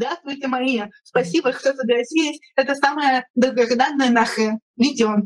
Здравствуйте, Мария. Спасибо, что согласились. Это самое долгожданное наше видео.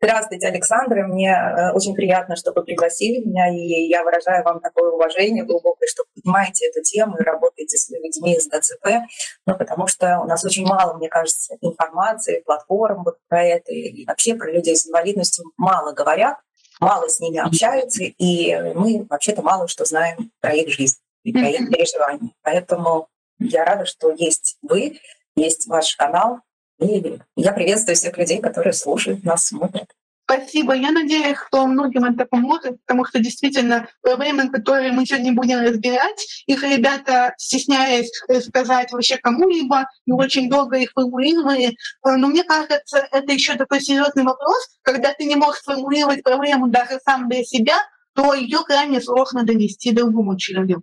Здравствуйте, Александра. Мне э, очень приятно, что вы пригласили меня, и я выражаю вам такое уважение глубокое, что понимаете эту тему и работаете с людьми с ДЦП, ну, потому что у нас очень мало, мне кажется, информации, платформ вот про это, и вообще про людей с инвалидностью мало говорят, мало с ними общаются, и мы вообще-то мало что знаем про их жизнь и про их переживания. Поэтому я рада, что есть вы, есть ваш канал, и я приветствую всех людей, которые слушают нас, смотрят. Спасибо. Я надеюсь, что многим это поможет, потому что действительно проблемы, которые мы сегодня будем разбирать, их ребята, стесняясь сказать вообще кому-либо, и очень долго их формулировали. Но мне кажется, это еще такой серьезный вопрос, когда ты не можешь сформулировать проблему даже сам для себя, то ее крайне сложно донести другому человеку.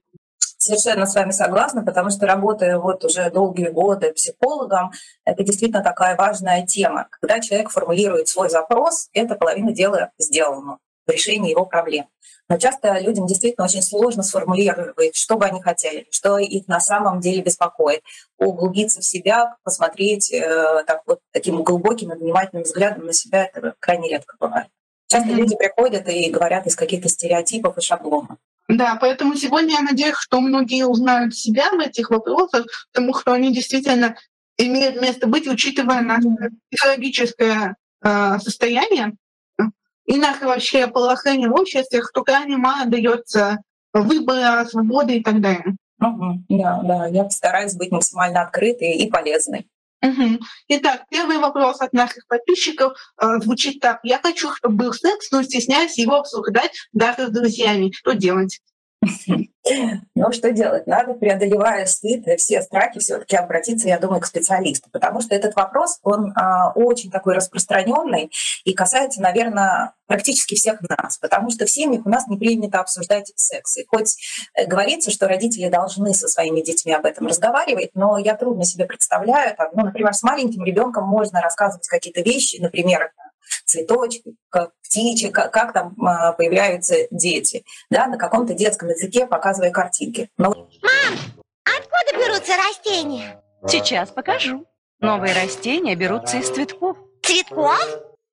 Совершенно с вами согласна, потому что работая вот уже долгие годы психологом, это действительно такая важная тема. Когда человек формулирует свой запрос, это половина дела сделано в решении его проблем. Но часто людям действительно очень сложно сформулировать, что бы они хотели, что их на самом деле беспокоит, углубиться в себя, посмотреть э, так вот, таким глубоким и внимательным взглядом на себя, это крайне редко бывает. Часто mm-hmm. люди приходят и говорят из каких-то стереотипов и шаблонов. Да, поэтому сегодня я надеюсь, что многие узнают себя в этих вопросах, потому что они действительно имеют место быть, учитывая наше психологическое э, состояние и наше вообще положение в обществе, что крайне мало дается выбора, свободы и так далее. Угу, да, да, я постараюсь быть максимально открытой и полезной. Угу. Итак, первый вопрос от наших подписчиков э, звучит так. Я хочу, чтобы был секс, но стесняюсь его обсуждать даже с друзьями. Что делать? Ну, что делать? Надо, преодолевая стыд и все страхи, все таки обратиться, я думаю, к специалисту, потому что этот вопрос, он а, очень такой распространенный и касается, наверное, практически всех нас, потому что в семьях у нас не принято обсуждать секс. И хоть э, говорится, что родители должны со своими детьми об этом разговаривать, но я трудно себе представляю, там, ну, например, с маленьким ребенком можно рассказывать какие-то вещи, например, цветочки, как птичек, как, как там а, появляются дети, да, на каком-то детском языке, показывая картинки. Но... Мам, откуда берутся растения? Сейчас покажу. Новые растения берутся из цветков. Цветков?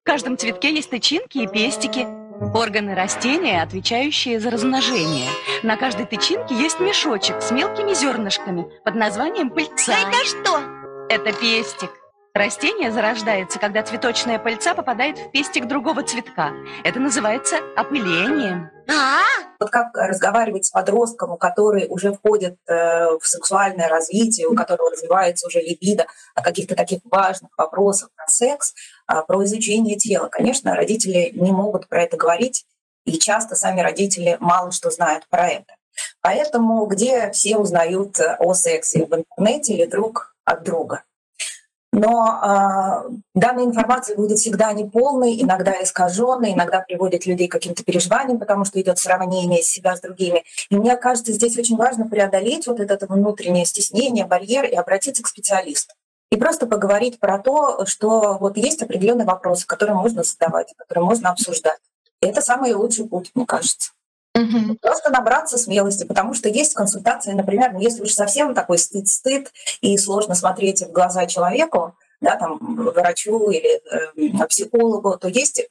В каждом цветке есть тычинки и пестики. Органы растения, отвечающие за размножение. На каждой тычинке есть мешочек с мелкими зернышками под названием пыльца. Это что? Это пестик. Растение зарождается, когда цветочная пыльца попадает в пестик другого цветка. Это называется опылением. А, вот как разговаривать с подростком, у который уже входит э, в сексуальное развитие, у которого развивается уже либидо, о каких-то таких важных вопросах про секс, а, про изучение тела. Конечно, родители не могут про это говорить, и часто сами родители мало что знают про это. Поэтому где все узнают о сексе в интернете или друг от друга? Но э, данная информация будет всегда неполной, иногда искаженной, иногда приводит людей к каким-то переживаниям, потому что идет сравнение себя с другими. И мне кажется, здесь очень важно преодолеть вот это внутреннее стеснение, барьер и обратиться к специалисту. И просто поговорить про то, что вот есть определенные вопросы, которые можно задавать, которые можно обсуждать. И это самый лучший путь, мне кажется. Угу. Просто набраться смелости, потому что есть консультации, например, ну, если уж совсем такой стыд-стыд и сложно смотреть в глаза человеку, да, там, врачу или э, психологу, то есть э,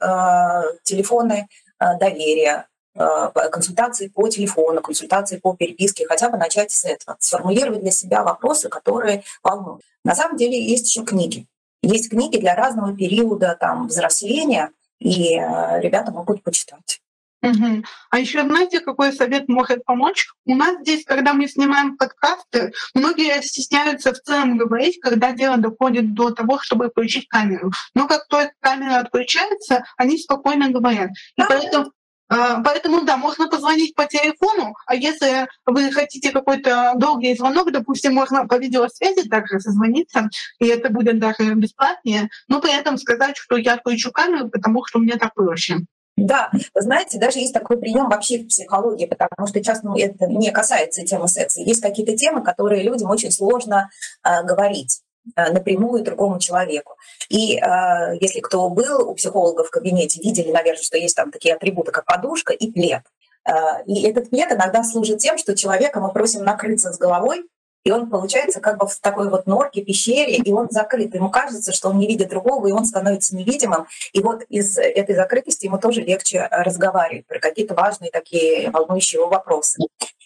телефоны э, доверия, э, консультации по телефону, консультации по переписке, хотя бы начать с этого, сформулировать для себя вопросы, которые волнуют. На самом деле есть еще книги. Есть книги для разного периода там, взросления, и э, ребята могут почитать. Угу. А еще знаете, какой совет может помочь? У нас здесь, когда мы снимаем подкасты, многие стесняются в целом говорить, когда дело доходит до того, чтобы включить камеру. Но как только камера отключается, они спокойно говорят. И поэтому а, Поэтому, да, можно позвонить по телефону, а если вы хотите какой-то долгий звонок, допустим, можно по видеосвязи также созвониться, и это будет даже бесплатнее, но при этом сказать, что я отключу камеру, потому что мне так проще. Да, вы знаете, даже есть такой прием вообще в психологии, потому что часто ну, это не касается темы секса. Есть какие-то темы, которые людям очень сложно э, говорить э, напрямую другому человеку. И э, если кто был у психолога в кабинете, видели, наверное, что есть там такие атрибуты, как подушка и плед. Э, и этот плед иногда служит тем, что человека мы просим накрыться с головой, и он получается как бы в такой вот норке, пещере, и он закрыт. Ему кажется, что он не видит другого, и он становится невидимым. И вот из этой закрытости ему тоже легче разговаривать про какие-то важные такие волнующие его вопросы.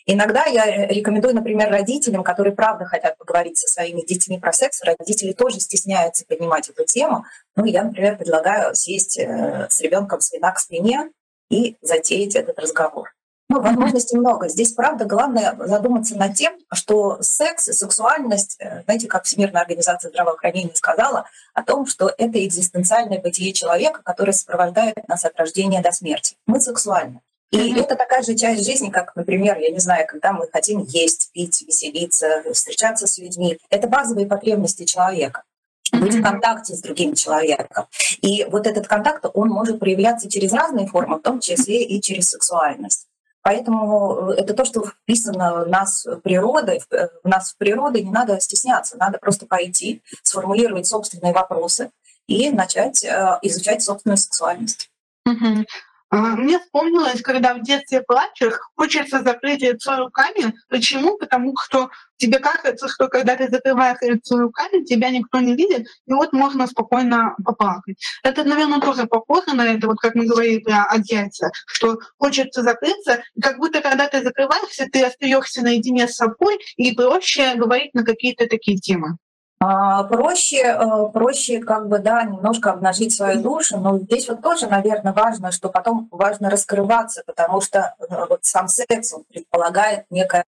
Иногда я рекомендую, например, родителям, которые правда хотят поговорить со своими детьми про секс, родители тоже стесняются поднимать эту тему. Ну, я, например, предлагаю сесть э, с ребенком спина к спине и затеять этот разговор. Ну, возможностей много. Здесь, правда, главное задуматься над тем, что секс и сексуальность, э, знаете, как Всемирная организация здравоохранения сказала, о том, что это экзистенциальное бытие человека, которое сопровождает нас от рождения до смерти. Мы сексуальны. И mm-hmm. это такая же часть жизни, как, например, я не знаю, когда мы хотим есть, пить, веселиться, встречаться с людьми. Это базовые потребности человека быть в контакте с другим человеком. И вот этот контакт, он может проявляться через разные формы, в том числе и через сексуальность. Поэтому э, это то, что вписано в нас природой, э, в нас в природе, не надо стесняться, надо просто пойти, сформулировать собственные вопросы и начать э, изучать собственную сексуальность. Угу. Мне вспомнилось, когда в детстве плачешь, хочется закрыть лицо руками. Почему? Потому что тебе кажется, что когда ты закрываешь лицо руками, тебя никто не видит, и вот можно спокойно поплакать. Это, наверное, тоже похоже на это, вот как мы говорили про одеться, что хочется закрыться, и как будто когда ты закрываешься, ты остаешься наедине с собой, и проще говорить на какие-то такие темы. А, проще, э, проще как бы, да, немножко обнажить свою душу, но здесь вот тоже, наверное, важно, что потом важно раскрываться, потому что э, вот сам секс он предполагает некое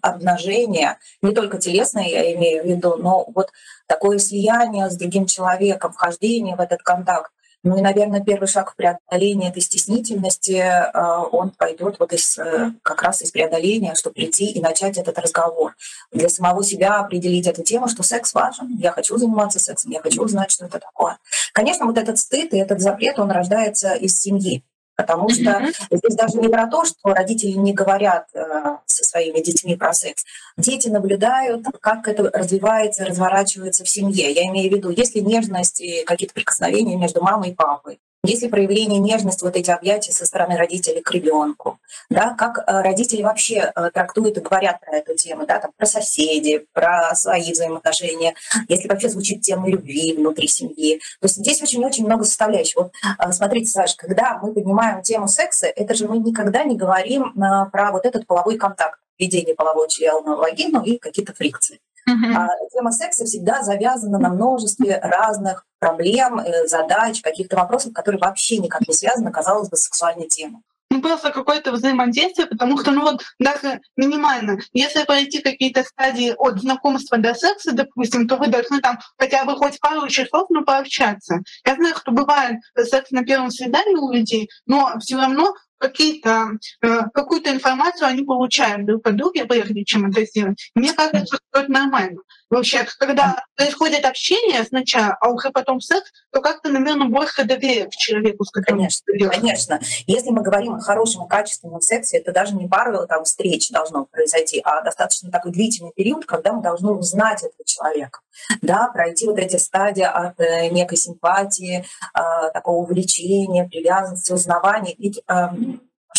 обнажение, не только телесное, я имею в виду, но вот такое слияние с другим человеком, вхождение в этот контакт. Ну и, наверное, первый шаг в преодолении этой стеснительности, э, он пойдет вот из, э, как раз из преодоления, чтобы прийти и начать этот разговор. Для самого себя определить эту тему, что секс важен, я хочу заниматься сексом, я хочу узнать, что это такое. Конечно, вот этот стыд и этот запрет, он рождается из семьи. Потому что mm-hmm. здесь даже не про то, что родители не говорят э, со своими детьми про секс. Дети наблюдают, как это развивается, разворачивается в семье. Я имею в виду, если нежность и какие-то прикосновения между мамой и папой, если проявление нежности, вот эти объятия со стороны родителей к ребенку, да, как э, родители вообще э, трактуют и говорят про эту тему, да, там, про соседей, про свои взаимоотношения, если вообще звучит тема любви внутри семьи. То есть здесь очень-очень много составляющих. Вот э, смотрите, Саша, когда мы поднимаем тему секса, это же мы никогда не говорим про вот этот половой контакт, введение полового члена в вагину и какие-то фрикции. Uh-huh. А тема секса всегда завязана на множестве разных проблем, э, задач, каких-то вопросов, которые вообще никак не связаны, казалось бы, с сексуальной темой ну, просто какое-то взаимодействие, потому что, ну вот, даже минимально, если пройти какие-то стадии от знакомства до секса, допустим, то вы должны там хотя бы хоть пару часов, ну, пообщаться. Я знаю, что бывает секс на первом свидании у людей, но все равно какие-то, э, какую-то информацию они получают друг от друга, прежде чем это сделать. Мне кажется, что это нормально. Вообще, когда происходит общение сначала, а уже потом секс, то как-то, наверное, больше доверия к человеку, с которым конечно, ты Конечно. Если мы говорим о хорошем и качественном сексе, это даже не пару там, встреч должно произойти, а достаточно такой длительный период, когда мы должны узнать этого человека. Да, пройти вот эти стадии от э, некой симпатии, э, такого увлечения, привязанности, узнавания. Э,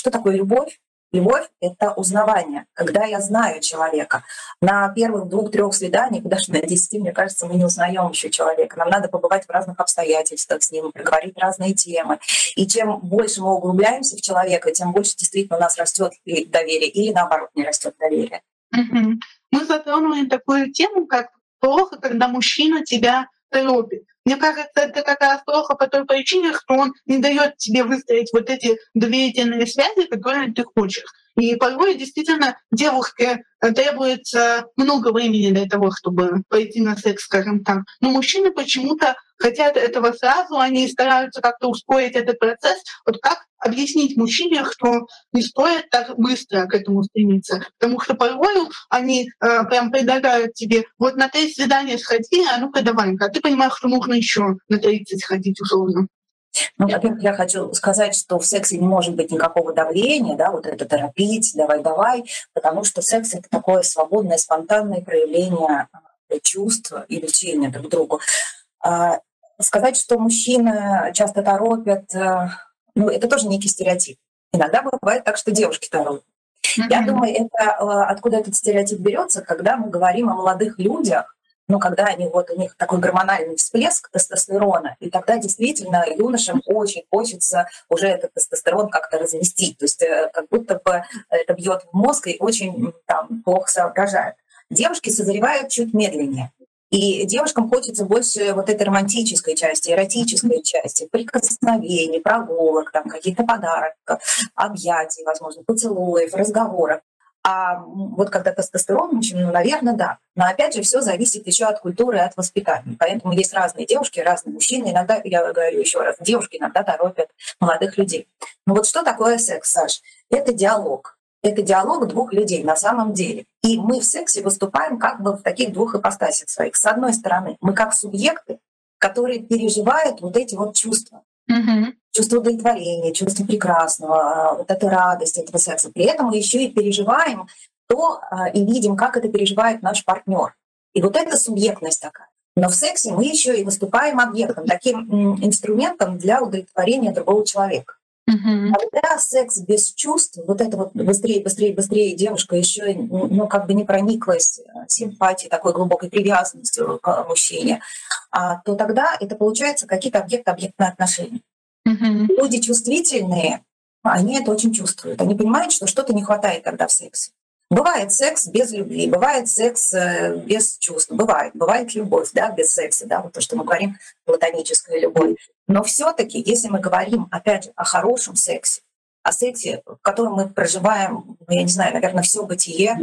что такое любовь? Любовь — это узнавание, когда я знаю человека. На первых двух-трех свиданиях, даже на десяти, мне кажется, мы не узнаем еще человека. Нам надо побывать в разных обстоятельствах с ним, проговорить разные темы. И чем больше мы углубляемся в человека, тем больше действительно у нас растет доверие или наоборот не растет доверие. Мы затронули такую тему, как плохо, когда мужчина тебя торопит. Мне кажется, это плохо по той причине, что он не дает тебе выстроить вот эти доверительные связи, которые ты хочешь. И порой действительно девушке э, требуется много времени для того, чтобы пойти на секс, скажем так. Но мужчины почему-то хотят этого сразу, они стараются как-то ускорить этот процесс. Вот как объяснить мужчине, что не стоит так быстро к этому стремиться? Потому что порой они э, прям предлагают тебе, вот на три свидания сходи, а ну-ка давай а ты понимаешь, что нужно еще на 30 сходить условно. Ну, во-первых, я хочу сказать, что в сексе не может быть никакого давления, да, вот это торопить, давай-давай, потому что секс — это такое свободное, спонтанное проявление э, чувств и лечения друг другу. А, сказать, что мужчины часто торопят, э, ну, это тоже некий стереотип. Иногда бывает так, что девушки торопят. Mm-hmm. Я думаю, это откуда этот стереотип берется, когда мы говорим о молодых людях, ну, когда они вот у них такой гормональный всплеск тестостерона, и тогда действительно юношам очень хочется уже этот тестостерон как-то разместить, то есть э, как будто бы это бьет в мозг и очень там плохо соображает. Девушки созревают чуть медленнее. И девушкам хочется больше вот этой романтической части, эротической части, прикосновений, прогулок, там, каких-то подарок, объятий, возможно, поцелуев, разговоров. А вот когда тестостерон ну, наверное, да. Но опять же, все зависит еще от культуры от воспитания. Поэтому есть разные девушки, разные мужчины. Иногда, я говорю еще раз, девушки иногда торопят молодых людей. Но вот что такое секс, Саш? Это диалог. Это диалог двух людей на самом деле. И мы в сексе выступаем как бы в таких двух ипостасях своих. С одной стороны, мы как субъекты, которые переживают вот эти вот чувства. Угу. Чувство удовлетворения, чувство прекрасного, вот эта радость этого секса. При этом мы еще и переживаем то а, и видим, как это переживает наш партнер. И вот эта субъектность такая. Но в сексе мы еще и выступаем объектом, таким инструментом для удовлетворения другого человека. Угу. Когда секс без чувств, вот это вот быстрее, быстрее, быстрее девушка еще ну, как бы не прониклась э, симпатией, такой глубокой привязанностью к мужчине, а, то тогда это получается какие-то объект-объектные отношения. Угу. Люди чувствительные, они это очень чувствуют. Они понимают, что что-то не хватает тогда в сексе. Бывает секс без любви, бывает секс э, без чувств, бывает, бывает любовь, да, без секса, да, вот то, что мы говорим, платоническая любовь. Но все-таки, если мы говорим, опять же, о хорошем сексе, о сексе, в котором мы проживаем, ну, я не знаю, наверное, все бытие,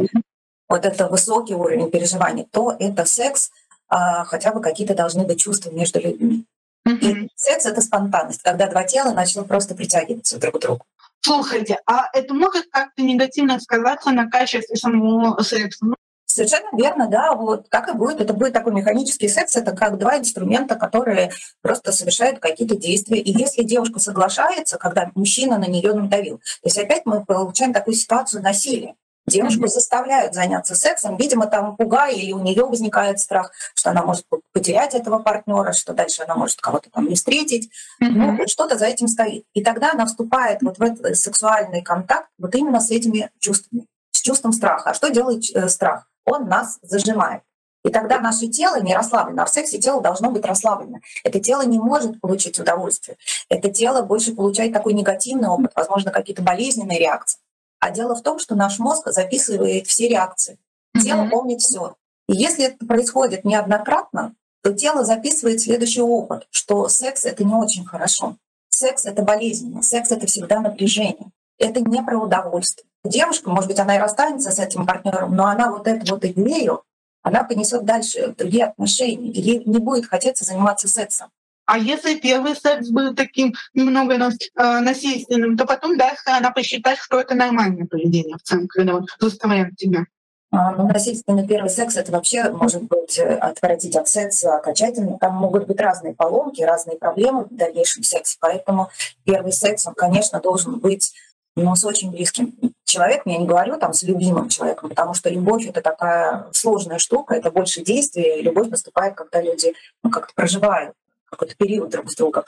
вот это высокий уровень переживания, то это секс, а, хотя бы какие-то должны быть чувства между людьми. И секс — это спонтанность, когда два тела начнут просто притягиваться друг к другу. Слушайте, а это может как-то негативно сказаться на качестве самого секса? Ну, Совершенно верно, да. Вот как и будет. Это будет такой механический секс. Это как два инструмента, которые просто совершают какие-то действия. И если девушка соглашается, когда мужчина на нее надавил, то есть опять мы получаем такую ситуацию насилия. Девушку заставляют заняться сексом, видимо, там пугая, или у нее возникает страх, что она может потерять этого партнера, что дальше она может кого-то там не встретить. Mm-hmm. Ну, что-то за этим стоит. И тогда она вступает вот в этот сексуальный контакт вот именно с этими чувствами, с чувством страха. А что делает э, страх? Он нас зажимает. И тогда наше тело не расслаблено, а в сексе тело должно быть расслаблено. Это тело не может получить удовольствие. Это тело больше получает такой негативный опыт, возможно, какие-то болезненные реакции. А дело в том, что наш мозг записывает все реакции. Тело mm-hmm. помнит все. И если это происходит неоднократно, то тело записывает следующий опыт, что секс это не очень хорошо. Секс это болезненно, секс это всегда напряжение. Это не про удовольствие. Девушка, может быть, она и расстанется с этим партнером, но она вот эту вот идею, она понесет дальше другие отношения, и ей не будет хотеться заниматься сексом. А если первый секс был таким немного э, насильственным, то потом дальше она посчитает, что это нормальное поведение в целом, когда вот заставляют тебя. А, ну, насильственный первый секс это вообще может быть э, отвратить от секса окончательно. Там могут быть разные поломки, разные проблемы в дальнейшем сексе. Поэтому первый секс, он, конечно, должен быть ну, с очень близким человеком. Я не говорю там с любимым человеком, потому что любовь это такая сложная штука, это больше действия. Любовь наступает, когда люди ну, как-то проживают какой-то период друг с другом.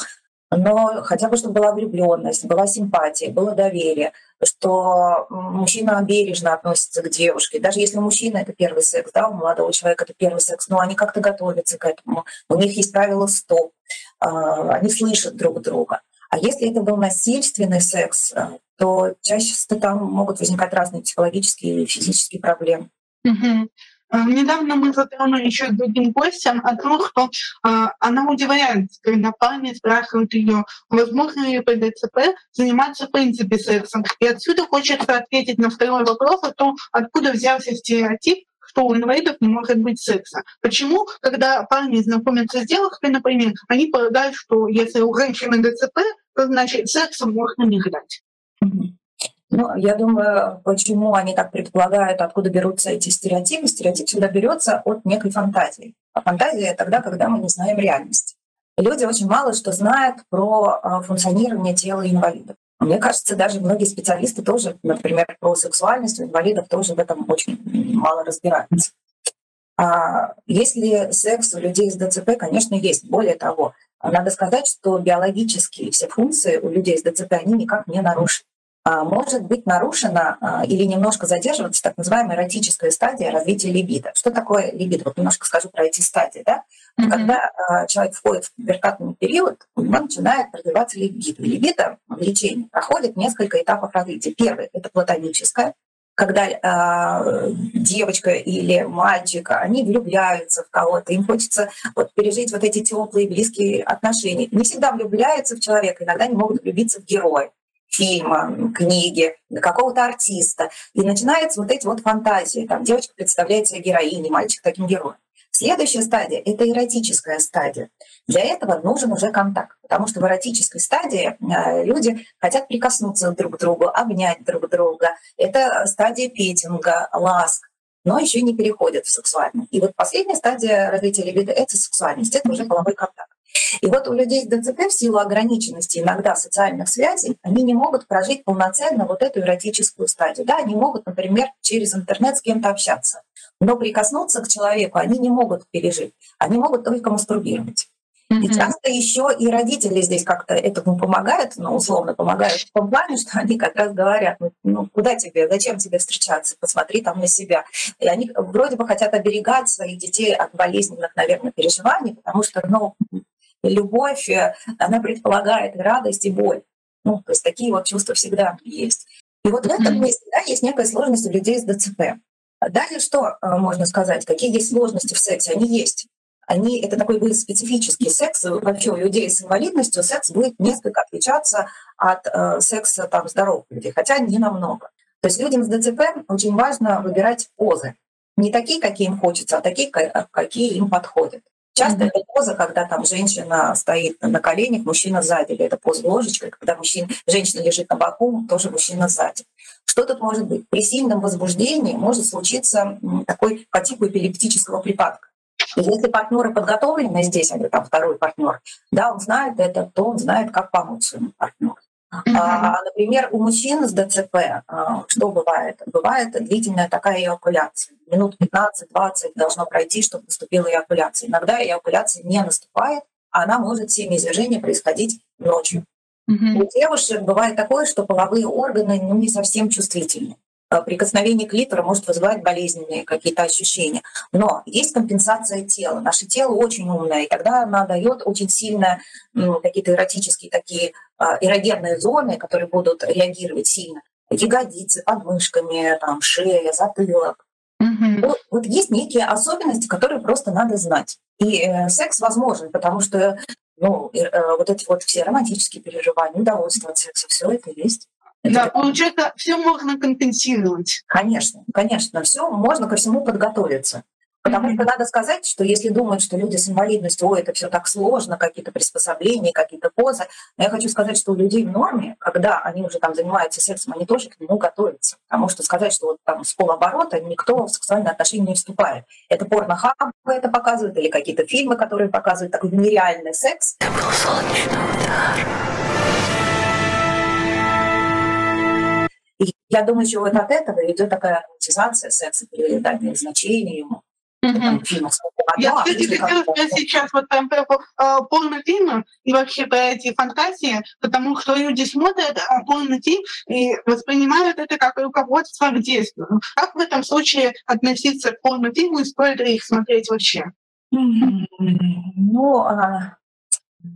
Но хотя бы, чтобы была влюбленность, была симпатия, было доверие, что мужчина бережно относится к девушке. Даже если мужчина это первый секс, да, у молодого человека это первый секс, но они как-то готовятся к этому. У них есть правила стоп, а, они слышат друг друга. А если это был насильственный секс, э, то чаще там могут возникать разные психологические и физические проблемы. Угу. Недавно мы затронули еще другим гостем о том, что э, она удивляется, когда парни спрашивают ее, возможно ли по ДЦП заниматься в принципе сексом. И отсюда хочется ответить на второй вопрос о том, откуда взялся стереотип, что у инвалидов не может быть секса. Почему, когда парни знакомятся с девушкой, например, они полагают, что если у женщины ДЦП, то значит сексом можно не ждать. Ну, я думаю, почему они так предполагают, откуда берутся эти стереотипы. Стереотип всегда берется от некой фантазии. А фантазия — тогда, когда мы не знаем реальность. люди очень мало что знают про а, функционирование тела инвалидов. Мне кажется, даже многие специалисты тоже, например, про сексуальность у инвалидов тоже в этом очень мало разбираются. А если секс у людей с ДЦП, конечно, есть. Более того, надо сказать, что биологические все функции у людей с ДЦП, они никак не нарушены. А, может быть нарушена а, или немножко задерживаться так называемая эротическая стадия развития либидо. Что такое либидо? Вот немножко скажу про эти стадии. Да? Mm-hmm. Когда а, человек входит в пубертатный период, у него начинает развиваться либидо. Либидо в лечении проходит несколько этапов развития. Первый – это платоническое, когда э, девочка или мальчик, они влюбляются в кого-то, им хочется вот, пережить вот эти теплые, близкие отношения. Не всегда влюбляются в человека, иногда не могут влюбиться в героя фильма, книги, какого-то артиста. И начинаются вот эти вот фантазии. Там девочка представляет себя героиней, мальчик таким героем. Следующая стадия – это эротическая стадия. Для этого нужен уже контакт, потому что в эротической стадии э, люди хотят прикоснуться друг к другу, обнять друг друга. Это стадия петинга, ласк, но еще не переходят в сексуальную. И вот последняя стадия развития либидо – это сексуальность, это уже половой контакт. И вот у людей с ДЦП в силу ограниченности иногда социальных связей, они не могут прожить полноценно вот эту эротическую стадию. Да, они могут, например, через интернет с кем-то общаться, но прикоснуться к человеку они не могут пережить. Они могут только мастурбировать. Mm-hmm. И часто еще и родители здесь как-то этому помогают, ну, условно помогают в том плане, что они как раз говорят, ну, ну куда тебе, зачем тебе встречаться, посмотри там на себя. И они вроде бы хотят оберегать своих детей от болезненных, наверное, переживаний, потому что, ну, любовь, э, она предполагает и радость, и боль. Ну, то есть такие вот чувства всегда есть. И вот в этом месте да, есть некая сложность у людей с ДЦП. Далее что э, можно сказать? Какие есть сложности в сексе? Они есть. Они, это такой будет специфический секс. Вообще у людей с инвалидностью секс будет несколько отличаться от э, секса там, здоровых людей, хотя не намного. То есть людям с ДЦП очень важно выбирать позы. Не такие, какие им хочется, а такие, какие им подходят. Часто mm-hmm. это поза, когда там женщина стоит на коленях, мужчина сзади. Или это поза ложечкой, когда мужчина, женщина лежит на боку, тоже мужчина сзади. Что тут может быть? При сильном возбуждении может случиться такой по типу эпилептического припадка. И если партнеры подготовлены здесь, или там второй партнер, да, он знает это, то он знает, как помочь своему партнеру. А, например, у мужчин с ДЦП а, что бывает? Бывает длительная такая эякуляция. Минут 15-20 должно пройти, чтобы наступила эякуляция. Иногда эякуляция не наступает, а она может семяизвержение происходить ночью. Mm-hmm. У девушек бывает такое, что половые органы ну, не совсем чувствительны. А, прикосновение клитора может вызывать болезненные какие-то ощущения. Но есть компенсация тела. Наше тело очень умное, и тогда она дает очень сильно какие-то эротические такие а, эрогенные зоны, которые будут реагировать сильно. Ягодицы, подмышками, там, шея, затылок. Mm-hmm. Вот, вот есть некие особенности, которые просто надо знать. И э, секс возможен, потому что ну, э, вот эти вот все романтические переживания, удовольствие от секса, все это есть. Да, получается, все можно компенсировать. Конечно, конечно, все можно ко всему подготовиться. Потому что надо сказать, что если думают, что люди с инвалидностью, ой, это все так сложно, какие-то приспособления, какие-то позы, но я хочу сказать, что у людей в норме, когда они уже там занимаются сексом, они тоже к нему готовятся. Потому что сказать, что вот там с полоборота никто в сексуальные отношения не вступает. Это порнохаб это показывает, или какие-то фильмы, которые показывают такой нереальный секс. Это был солнечный удар. И я думаю, что вот от этого идет такая романтизация секса, передание значения ему. Я, кстати, хотела спросить сейчас вот прям про э, и вообще про эти фантазии, потому что люди смотрят э, порнофильм и воспринимают это как руководство к действию. Как в этом случае относиться к порнофильму и стоит ли их смотреть вообще? Ну, а,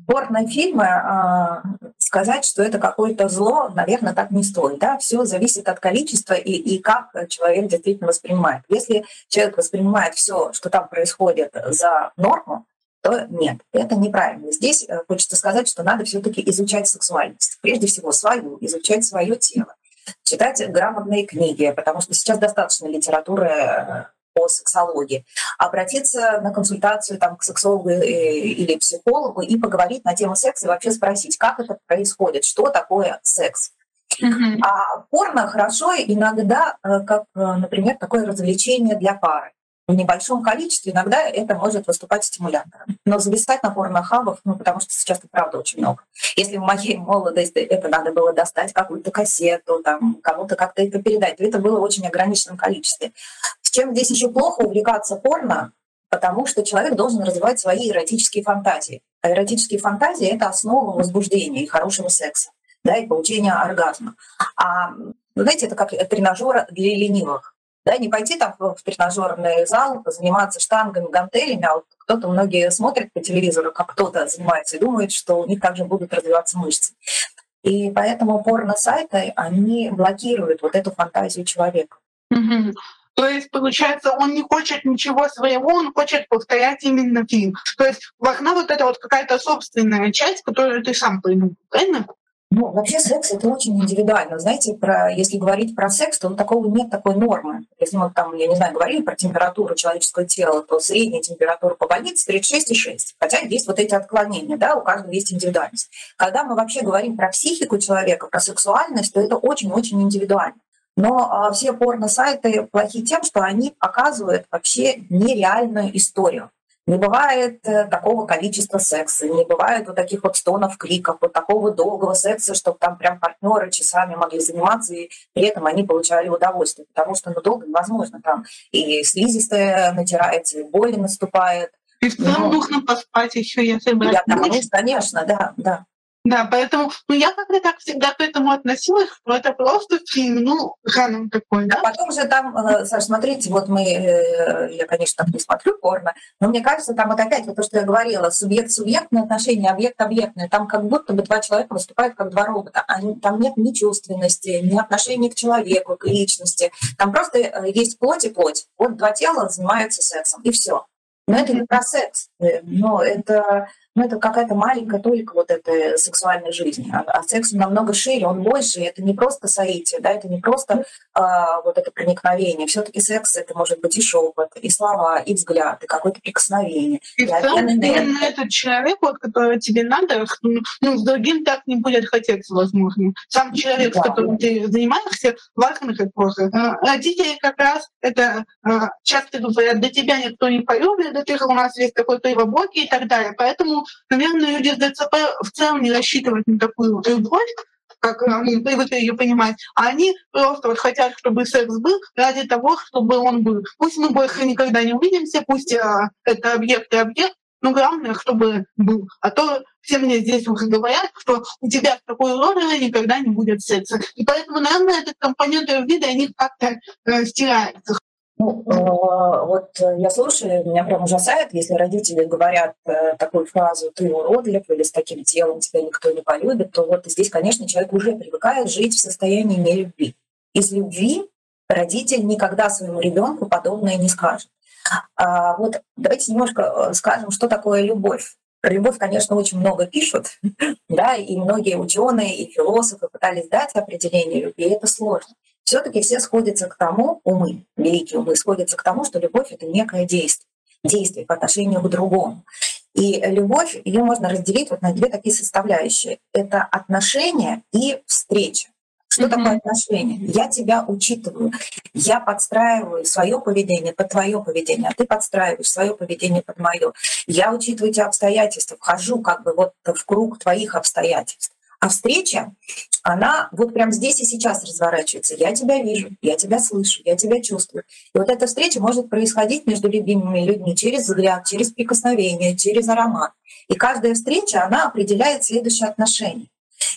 порнофильмы, а, сказать, что это какое-то зло, наверное, так не стоит. Да? Все зависит от количества и, и как человек действительно воспринимает. Если человек воспринимает все, что там происходит, за норму, то нет, это неправильно. Здесь э, хочется сказать, что надо все-таки изучать сексуальность. Прежде всего свою, изучать свое тело, читать грамотные книги, потому что сейчас достаточно литературы э, по сексологии, обратиться на консультацию там, к сексологу э, или психологу и поговорить на тему секса и вообще спросить, как это происходит, что такое секс. Mm-hmm. А порно хорошо иногда, э, как, э, например, такое развлечение для пары. В небольшом количестве иногда это может выступать стимулятором. Но зависать на порнохабах, ну, потому что сейчас, правда, очень много. Если в моей молодости это надо было достать какую-то кассету, там, кому-то как-то это передать, то это было в очень ограниченном количестве. Чем здесь еще плохо увлекаться порно, потому что человек должен развивать свои эротические фантазии. А эротические фантазии — это основа возбуждения и хорошего секса. да, и получения оргазма. А, знаете, это как тренажер для ленивых. Да, не пойти там в тренажерный зал, заниматься штангами, гантелями, а вот кто-то, многие смотрят по телевизору, как кто-то занимается и думают, что у них также будут развиваться мышцы. И поэтому порно-сайты, они блокируют вот эту фантазию человека. Угу. То есть, получается, он не хочет ничего своего, он хочет повторять именно фильм. То есть важна вот эта вот какая-то собственная часть, которую ты сам придумал, правильно? Ну, вообще секс это очень индивидуально. Знаете, про, если говорить про секс, то такого нет такой нормы. Если мы там, я не знаю, говорили про температуру человеческого тела, то средняя температура по больнице 36,6. Хотя есть вот эти отклонения, да, у каждого есть индивидуальность. Когда мы вообще говорим про психику человека, про сексуальность, то это очень-очень индивидуально. Но а, все порно-сайты плохи тем, что они показывают вообще нереальную историю. Не бывает э, такого количества секса, не бывает вот таких вот стонов, криков, вот такого долгого секса, чтобы там прям партнеры часами могли заниматься, и при этом они получали удовольствие, потому что ну, долго невозможно. Там и слизистая натирается, и боль наступает. И в целом Но... нужно поспать еще, если брать. Да, конечно, да, да. Да, поэтому ну, я как-то так всегда к этому относилась, что это просто фильм, ну, жанр такой, да? А потом же там, э, Саш, смотрите, вот мы, э, я, конечно, так не смотрю порно, но мне кажется, там вот опять вот то, что я говорила, субъект-субъектное отношение, объект-объектное, там как будто бы два человека выступают как два робота, они, там нет ни чувственности, ни отношения к человеку, к личности, там просто э, есть плоть и плоть. Вот два тела занимаются сексом, и все. Но это не про секс, но это ну, это какая-то маленькая только вот этой сексуальной жизни. А, а секс намного шире, он больше. Это не просто соитие, да, это не просто а, вот это проникновение. все таки секс — это может быть и шепот, и слова, и взгляд, и какое-то прикосновение. И, и в целом именно этот человек, вот, который тебе надо, ну, с другим так не будет хотеться, возможно. Сам человек, да. с которым ты занимаешься, важно как просто. Родители как раз это а, часто говорят, до тебя никто не полюбит, да ты же у нас весь такой кривобокий и так далее. Поэтому наверное, люди с ДЦП в целом не рассчитывают на такую любовь, как они привыкли ее понимать, а они просто вот хотят, чтобы секс был ради того, чтобы он был. Пусть мы больше никогда не увидимся, пусть а, это объект и объект, но главное, чтобы был. А то все мне здесь уже говорят, что у тебя в такой роли никогда не будет секса. И поэтому, наверное, этот компонент вида, они как-то э, стираются. Ну, э, вот я слушаю, меня прям ужасает, если родители говорят э, такую фразу «ты уродлив» или «с таким телом тебя никто не полюбит», то вот здесь, конечно, человек уже привыкает жить в состоянии нелюбви. Из любви родитель никогда своему ребенку подобное не скажет. А вот давайте немножко э, скажем, что такое любовь. Про любовь, конечно, очень много пишут, да, и многие ученые и философы пытались дать определение любви, и это сложно все-таки все сходятся к тому, умы, великие умы, сходятся к тому, что любовь — это некое действие, действие по отношению к другому. И любовь, ее можно разделить вот на две такие составляющие. Это отношения и встреча. Что mm-hmm. такое отношение? Я тебя учитываю, я подстраиваю свое поведение под твое поведение, а ты подстраиваешь свое поведение под мое. Я учитываю эти обстоятельства, вхожу как бы вот в круг твоих обстоятельств. А встреча, она вот прямо здесь и сейчас разворачивается. Я тебя вижу, я тебя слышу, я тебя чувствую. И вот эта встреча может происходить между любимыми людьми через взгляд, через прикосновение, через аромат. И каждая встреча, она определяет следующее отношение.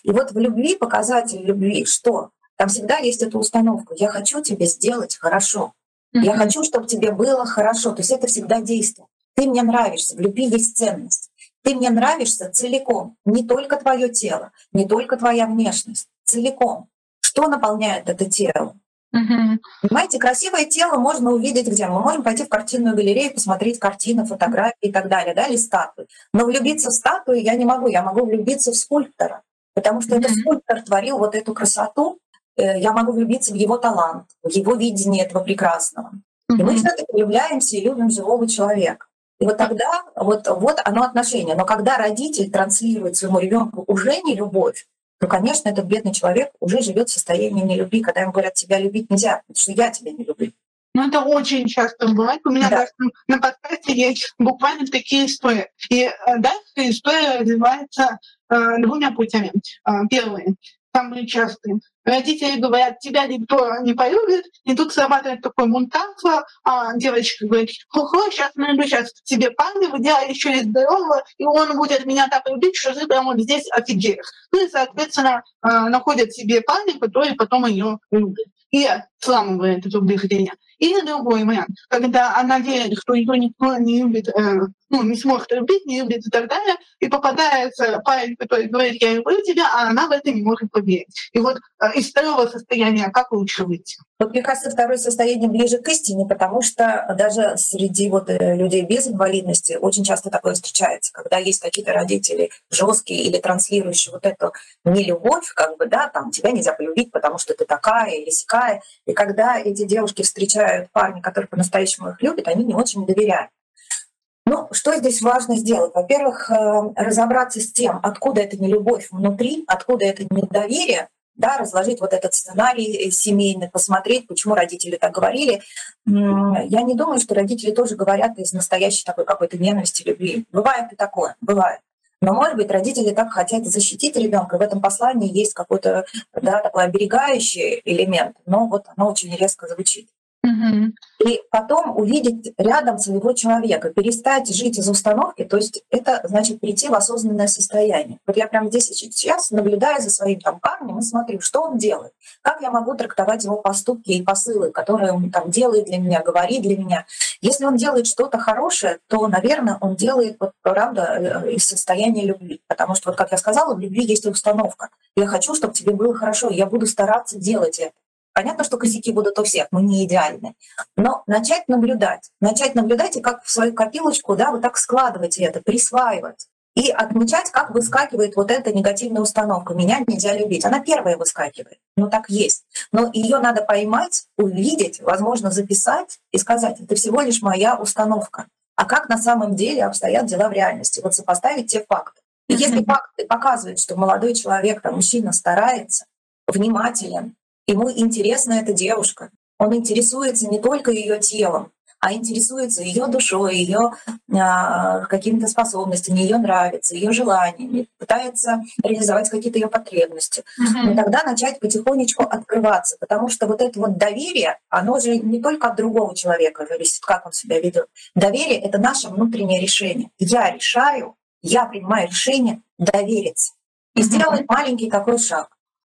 И вот в любви, показатель любви, что? Там всегда есть эта установка. Я хочу тебе сделать хорошо. Я хочу, чтобы тебе было хорошо. То есть это всегда действие. Ты мне нравишься. В любви есть ценность. Ты мне нравишься целиком, не только твое тело, не только твоя внешность, целиком. Что наполняет это тело? Угу. Понимаете, красивое тело можно увидеть где? Мы можем пойти в картинную галерею, посмотреть картины, фотографии и так далее, да, или статуи. Но влюбиться в статую я не могу, я могу влюбиться в скульптора, потому что mm этот скульптор творил вот эту красоту, э, я могу влюбиться в его талант, в его видение этого прекрасного. mm И мы все-таки влюбляемся и любим живого человека. И вот тогда вот, вот оно отношение. Но когда родитель транслирует своему ребенку уже не любовь, то, конечно, этот бедный человек уже живет в состоянии нелюбви, когда ему говорят, тебя любить нельзя, потому что я тебя не люблю. Ну, это очень часто бывает. У меня да. даже на подкасте есть буквально такие истории. И э, дальше история развивается э, двумя путями. Э, первый. Самые частые. Родители говорят, тебя никто не полюбит, и тут срабатывает такой мунтанство, а девочка говорит, хо-хо, сейчас найду сейчас тебе парня, в идеале еще и здорового, и он будет меня так любить, что ты прямо вот здесь офигеешь. Ну и, соответственно, а, находят себе парня, который потом ее любит. И сламывает это убеждение. Или другой вариант, когда она верит, что ее никто не любит, э, ну, не сможет любить, не любит и так далее, и попадается парень, который говорит, я люблю тебя, а она в это не может поверить. И вот э, из второго состояния как лучше выйти? Вот, мне кажется, второе состояние ближе к истине, потому что даже среди вот э, людей без инвалидности очень часто такое встречается, когда есть какие-то родители жесткие или транслирующие вот эту нелюбовь, как бы, да, там, тебя нельзя полюбить, потому что ты такая или сякая. И когда эти девушки встречают парня, который по-настоящему их любит, они не очень доверяют. Ну, что здесь важно сделать? Во-первых, э, разобраться с тем, откуда эта нелюбовь внутри, откуда это недоверие, да, разложить вот этот сценарий семейный, посмотреть, почему родители так говорили. Я не думаю, что родители тоже говорят из настоящей такой какой-то ненависти, любви. Бывает и такое, бывает. Но, может быть, родители так хотят защитить ребенка. В этом послании есть какой-то да, такой оберегающий элемент, но вот оно очень резко звучит. И потом увидеть рядом своего человека, перестать жить из установки, то есть это значит прийти в осознанное состояние. Вот я прямо здесь сейчас наблюдаю за своим там парнем и смотрю, что он делает, как я могу трактовать его поступки и посылы, которые он там делает для меня, говорит для меня. Если он делает что-то хорошее, то, наверное, он делает вот правда э, из состояния любви, потому что вот как я сказала, в любви есть установка. Я хочу, чтобы тебе было хорошо, я буду стараться делать это. Понятно, что косяки будут у всех, мы не идеальны. Но начать наблюдать, начать наблюдать и как в свою копилочку, да, вот так складывать это, присваивать. И отмечать, как выскакивает вот эта негативная установка. Меня нельзя любить. Она первая выскакивает. Ну так есть. Но ее надо поймать, увидеть, возможно, записать и сказать, это всего лишь моя установка. А как на самом деле обстоят дела в реальности? Вот сопоставить те факты. И если факты показывают, что молодой человек, там, мужчина старается, внимателен, Ему интересна эта девушка. Он интересуется не только ее телом, а интересуется ее душой, ее а, какими-то способностями, ее нравится, ее желаниями, пытается реализовать какие-то ее потребности. Mm-hmm. И тогда начать потихонечку открываться, потому что вот это вот доверие, оно же не только от другого человека зависит, как он себя ведет. Доверие — это наше внутреннее решение. Я решаю, я принимаю решение довериться и сделать маленький такой шаг.